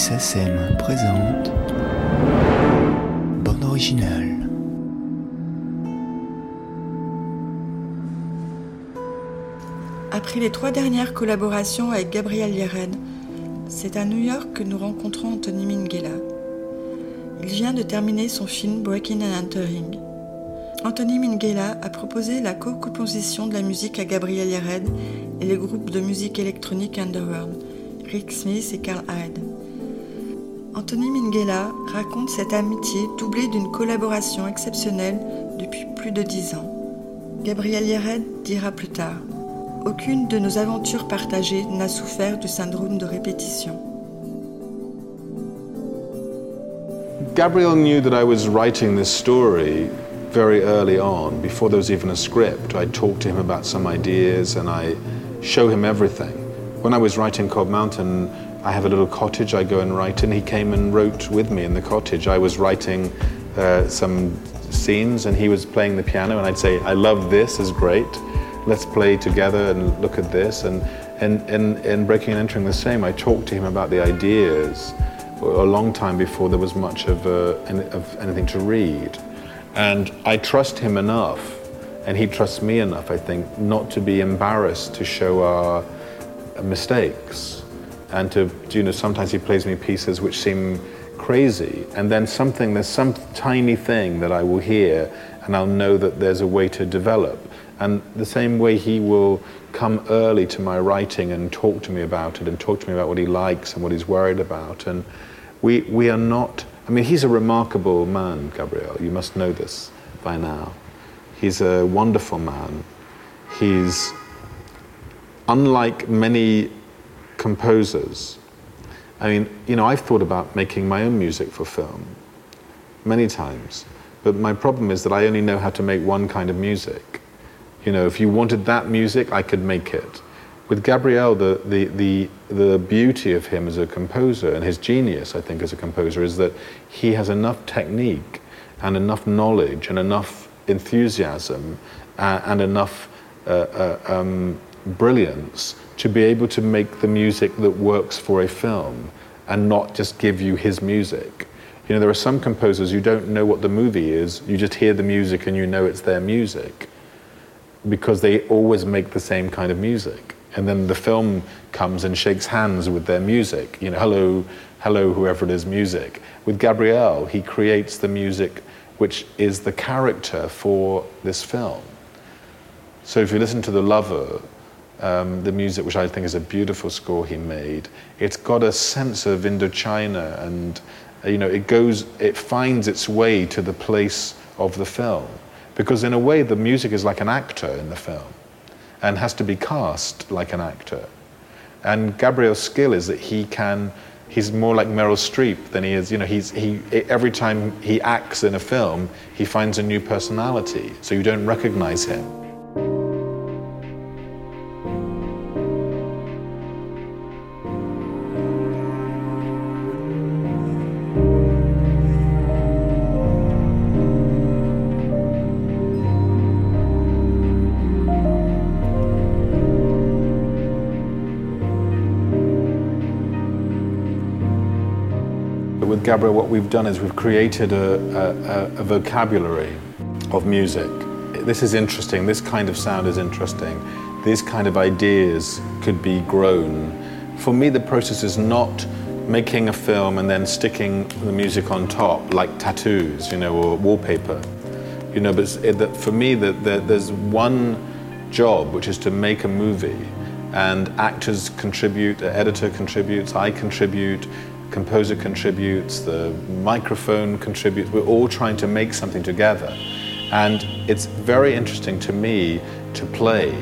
SACEM présente Bande originale. Après les trois dernières collaborations avec Gabriel Yared, c'est à New York que nous rencontrons Anthony Minghella. Il vient de terminer son film Breaking and Entering. Anthony Minghella a proposé la co-composition de la musique à Gabriel Yared et les groupes de musique électronique Underworld, Rick Smith et Carl Hyde. Anthony Minghella raconte cette amitié doublée d'une collaboration exceptionnelle depuis plus de dix ans. Gabriel Yared dira plus tard Aucune de nos aventures partagées n'a souffert du syndrome de répétition. Gabriel knew that I was writing this story very early on, before there was even a script. I talked to him about some ideas and I show him everything. When I was writing Cold Mountain, I have a little cottage I go and write in. He came and wrote with me in the cottage. I was writing uh, some scenes and he was playing the piano and I'd say, I love this, is great. Let's play together and look at this. And in, in, in Breaking and Entering the Same, I talked to him about the ideas a long time before there was much of, uh, of anything to read. And I trust him enough, and he trusts me enough, I think, not to be embarrassed to show our mistakes. And to, you know, sometimes he plays me pieces which seem crazy, and then something, there's some tiny thing that I will hear, and I'll know that there's a way to develop. And the same way he will come early to my writing and talk to me about it, and talk to me about what he likes and what he's worried about. And we, we are not I mean, he's a remarkable man, Gabriel. You must know this by now. He's a wonderful man. He's unlike many composers. I mean, you know, I've thought about making my own music for film many times, but my problem is that I only know how to make one kind of music. You know, if you wanted that music, I could make it with Gabriel, the, the, the, the beauty of him as a composer and his genius, I think, as a composer, is that he has enough technique and enough knowledge and enough enthusiasm uh, and enough uh, uh, um, brilliance to be able to make the music that works for a film and not just give you his music. You know, there are some composers you don't know what the movie is, you just hear the music and you know it's their music because they always make the same kind of music and then the film comes and shakes hands with their music. You know, hello, hello, whoever it is, music. With Gabriel, he creates the music which is the character for this film. So if you listen to The Lover, um, the music, which I think is a beautiful score he made, it's got a sense of Indochina and you know, it goes, it finds its way to the place of the film. Because in a way, the music is like an actor in the film and has to be cast like an actor. And Gabriel's skill is that he can, he's more like Meryl Streep than he is, you know, he's, he, every time he acts in a film, he finds a new personality, so you don't recognize him. With Gabriel, what we've done is we've created a, a, a, vocabulary of music. This is interesting. This kind of sound is interesting. These kind of ideas could be grown. For me, the process is not making a film and then sticking the music on top like tattoos, you know, or wallpaper. You know, but it, for me, the, the, there's one job, which is to make a movie and actors contribute, editor contributes, I contribute, composer contributes, the microphone contributes. We're all trying to make something together. And it's very interesting to me to play,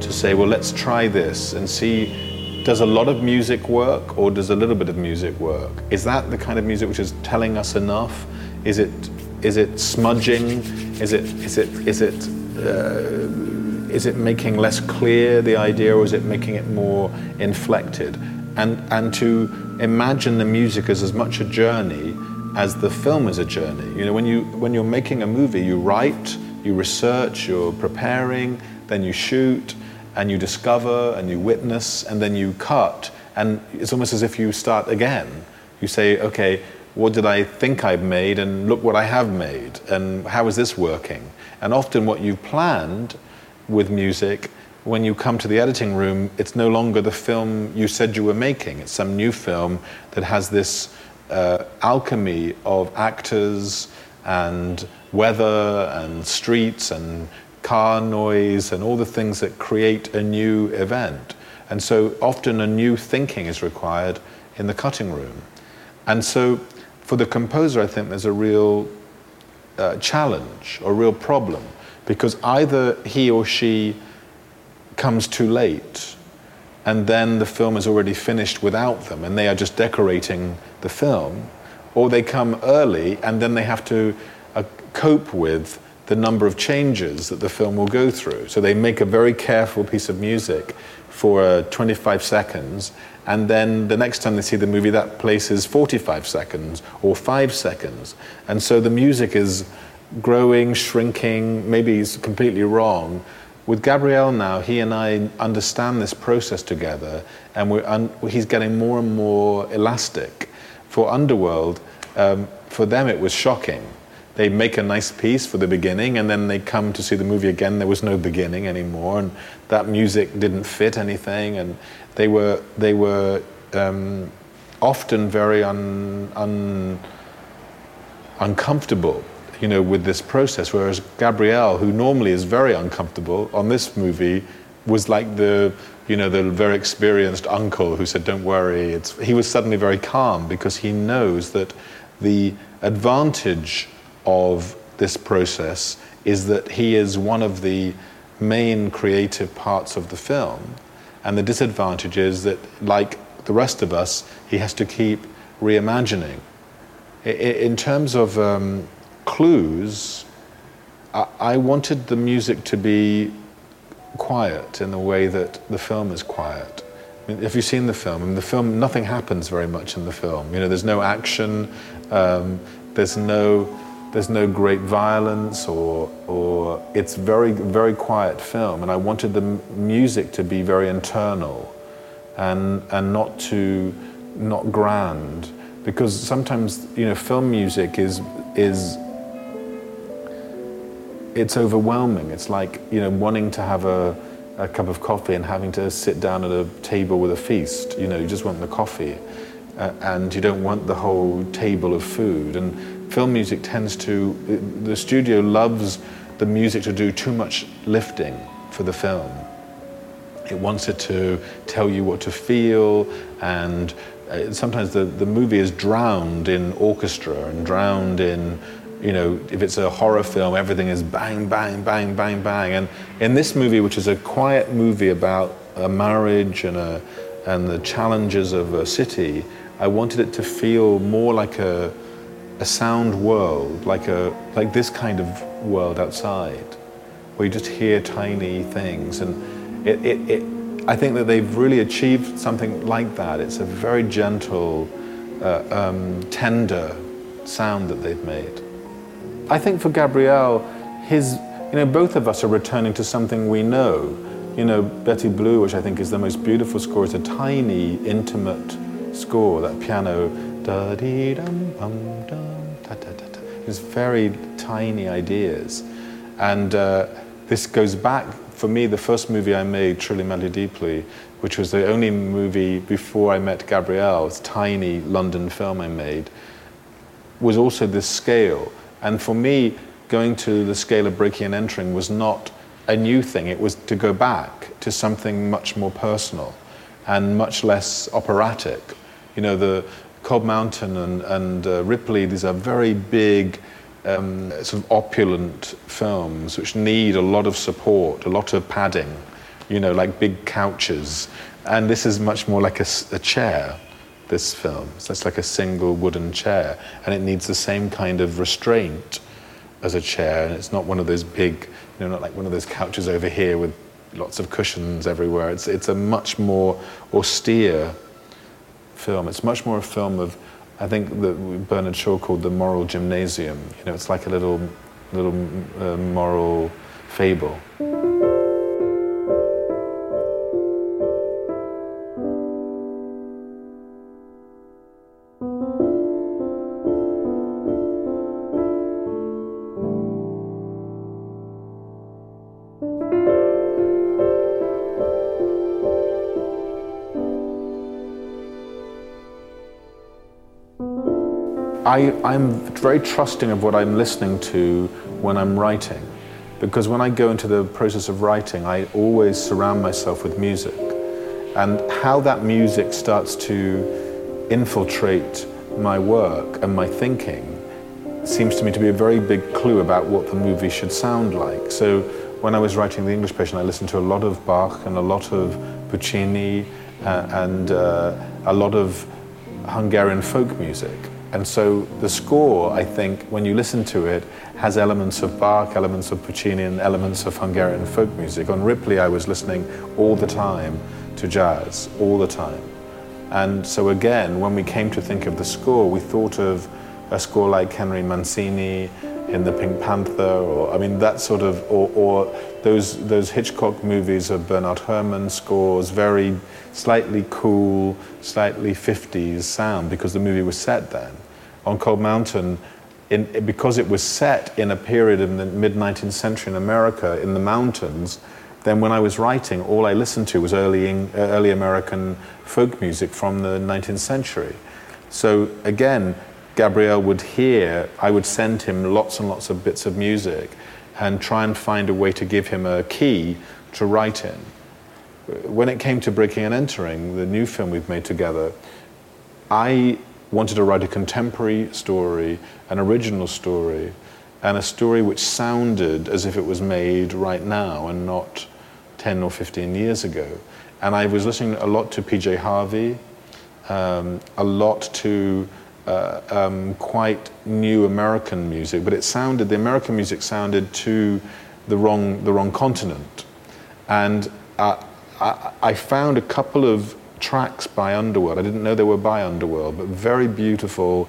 to say, well, let's try this and see does a lot of music work or does a little bit of music work? Is that the kind of music which is telling us enough? Is it, is it smudging? Is it, is it, is it, uh, is it making less clear the idea or is it making it more inflected? And, and to imagine the music as as much a journey as the film is a journey. You know, when, you, when you're making a movie, you write, you research, you're preparing, then you shoot, and you discover, and you witness, and then you cut, And it's almost as if you start again. You say, okay, what did I think I've made, and look what I have made, and how is this working? And often, what you've planned with music, when you come to the editing room, it's no longer the film you said you were making. It's some new film that has this uh, alchemy of actors and weather and streets and car noise and all the things that create a new event. And so often a new thinking is required in the cutting room. And so for the composer, I think there's a real uh, challenge or real problem because either he or she comes too late and then the film is already finished without them and they are just decorating the film, or they come early and then they have to uh, cope with the number of changes that the film will go through. So they make a very careful piece of music for uh, 25 seconds, and then the next time they see the movie, that place is 45 seconds or five seconds. And so the music is growing, shrinking, maybe it's completely wrong. With Gabriel now, he and I understand this process together, and un- he's getting more and more elastic. For Underworld, um, for them it was shocking. They make a nice piece for the beginning and then they come to see the movie again. There was no beginning anymore and that music didn't fit anything and they were they were um, often very un, un, uncomfortable you know with this process whereas Gabriel who normally is very uncomfortable on this movie was like the you know the very experienced uncle who said don't worry it's he was suddenly very calm because he knows that the advantage of this process is that he is one of the main creative parts of the film. And the disadvantage is that, like the rest of us, he has to keep reimagining. In terms of um, clues, I wanted the music to be quiet in the way that the film is quiet. I mean, have you seen the film? I the film, nothing happens very much in the film. You know, there's no action, um, there's no there's no great violence or, or it's very, very quiet film. And I wanted the music to be very internal and, and not too, not grand. Because sometimes, you know, film music is, is, it's overwhelming. It's like, you know, wanting to have a, a cup of coffee and having to sit down at a table with a feast. You know, you just want the coffee. Uh, and you don't want the whole table of food. And film music tends to, the studio loves the music to do too much lifting for the film. It wants it to tell you what to feel, and uh, sometimes the, the movie is drowned in orchestra and drowned in, you know, if it's a horror film, everything is bang, bang, bang, bang, bang. And in this movie, which is a quiet movie about a marriage and, a, and the challenges of a city, I wanted it to feel more like a, a sound world, like, a, like this kind of world outside, where you just hear tiny things. And it, it, it, I think that they've really achieved something like that. It's a very gentle, uh, um, tender sound that they've made. I think for Gabriel, his, you know, both of us are returning to something we know. You know, Betty Blue, which I think is the most beautiful score, is a tiny, intimate score, that piano da dum. It's very tiny ideas, and uh, this goes back for me. The first movie I made, Truly Madly Deeply, which was the only movie before I met Gabriel, this tiny London film I made, was also this scale. And for me, going to the scale of breaking and entering was not a new thing. It was to go back to something much more personal and much less operatic. You know, the, Cold Mountain and, and uh, Ripley, these are very big, um, sort of opulent films which need a lot of support, a lot of padding, you know, like big couches. And this is much more like a, a chair, this film. So it's like a single wooden chair, and it needs the same kind of restraint as a chair. And it's not one of those big, you know, not like one of those couches over here with lots of cushions everywhere. It's, it's a much more austere film. It's much more a film of, I think that Bernard Shaw called the moral gymnasium. You know, it's like a little, little uh, moral fable. I, I'm very trusting of what I'm listening to when I'm writing. Because when I go into the process of writing, I always surround myself with music. And how that music starts to infiltrate my work and my thinking seems to me to be a very big clue about what the movie should sound like. So when I was writing The English Patient, I listened to a lot of Bach and a lot of Puccini uh, and uh, a lot of Hungarian folk music. And so the score, I think, when you listen to it, has elements of Bach, elements of Puccini, and elements of Hungarian folk music. On Ripley, I was listening all the time to jazz, all the time. And so again, when we came to think of the score, we thought of a score like Henry Mancini in The Pink Panther, or I mean that sort of, or, or those those Hitchcock movies of Bernard Herrmann scores, very slightly cool, slightly 50s sound because the movie was set then. On Cold Mountain, in, because it was set in a period in the mid 19th century in America in the mountains, then when I was writing, all I listened to was early, uh, early American folk music from the 19th century. So again, Gabriel would hear, I would send him lots and lots of bits of music and try and find a way to give him a key to write in. When it came to Breaking and Entering, the new film we've made together, I wanted to write a contemporary story, an original story, and a story which sounded as if it was made right now and not 10 or 15 years ago. And I was listening a lot to PJ Harvey, um, a lot to uh, um, quite new American music, but it sounded, the American music sounded to the wrong, the wrong continent. And uh, I, I found a couple of tracks by Underworld. I didn't know they were by Underworld, but very beautiful,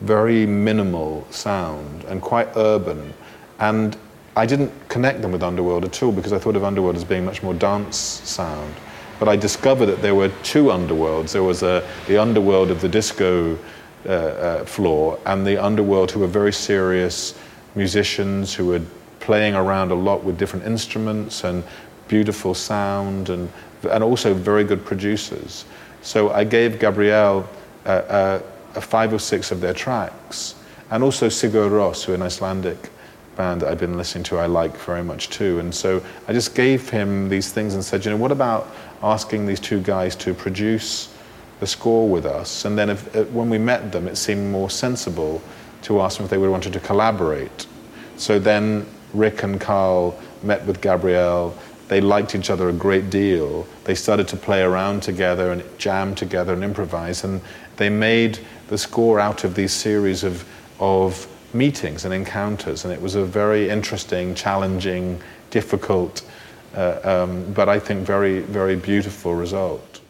very minimal sound and quite urban. And I didn't connect them with Underworld at all because I thought of Underworld as being much more dance sound. But I discovered that there were two underworlds. There was a, the underworld of the disco uh, uh, floor, and the underworld, who were very serious musicians who were playing around a lot with different instruments and beautiful sound, and, and also very good producers. So I gave Gabriel uh, uh, five or six of their tracks, and also Sigur Rós, who an Icelandic band that I've been listening to, I like very much too. And so I just gave him these things and said, you know, what about asking these two guys to produce the score with us. And then if, if, when we met them, it seemed more sensible to ask them if they would wanted to collaborate. So then Rick and Karl met with Gabriel. They liked each other a great deal. They started to play around together and jam together and improvise. And they made the score out of these series of, of meetings and encounters. And it was a very interesting, challenging, difficult, uh, um, but I think very, very beautiful result.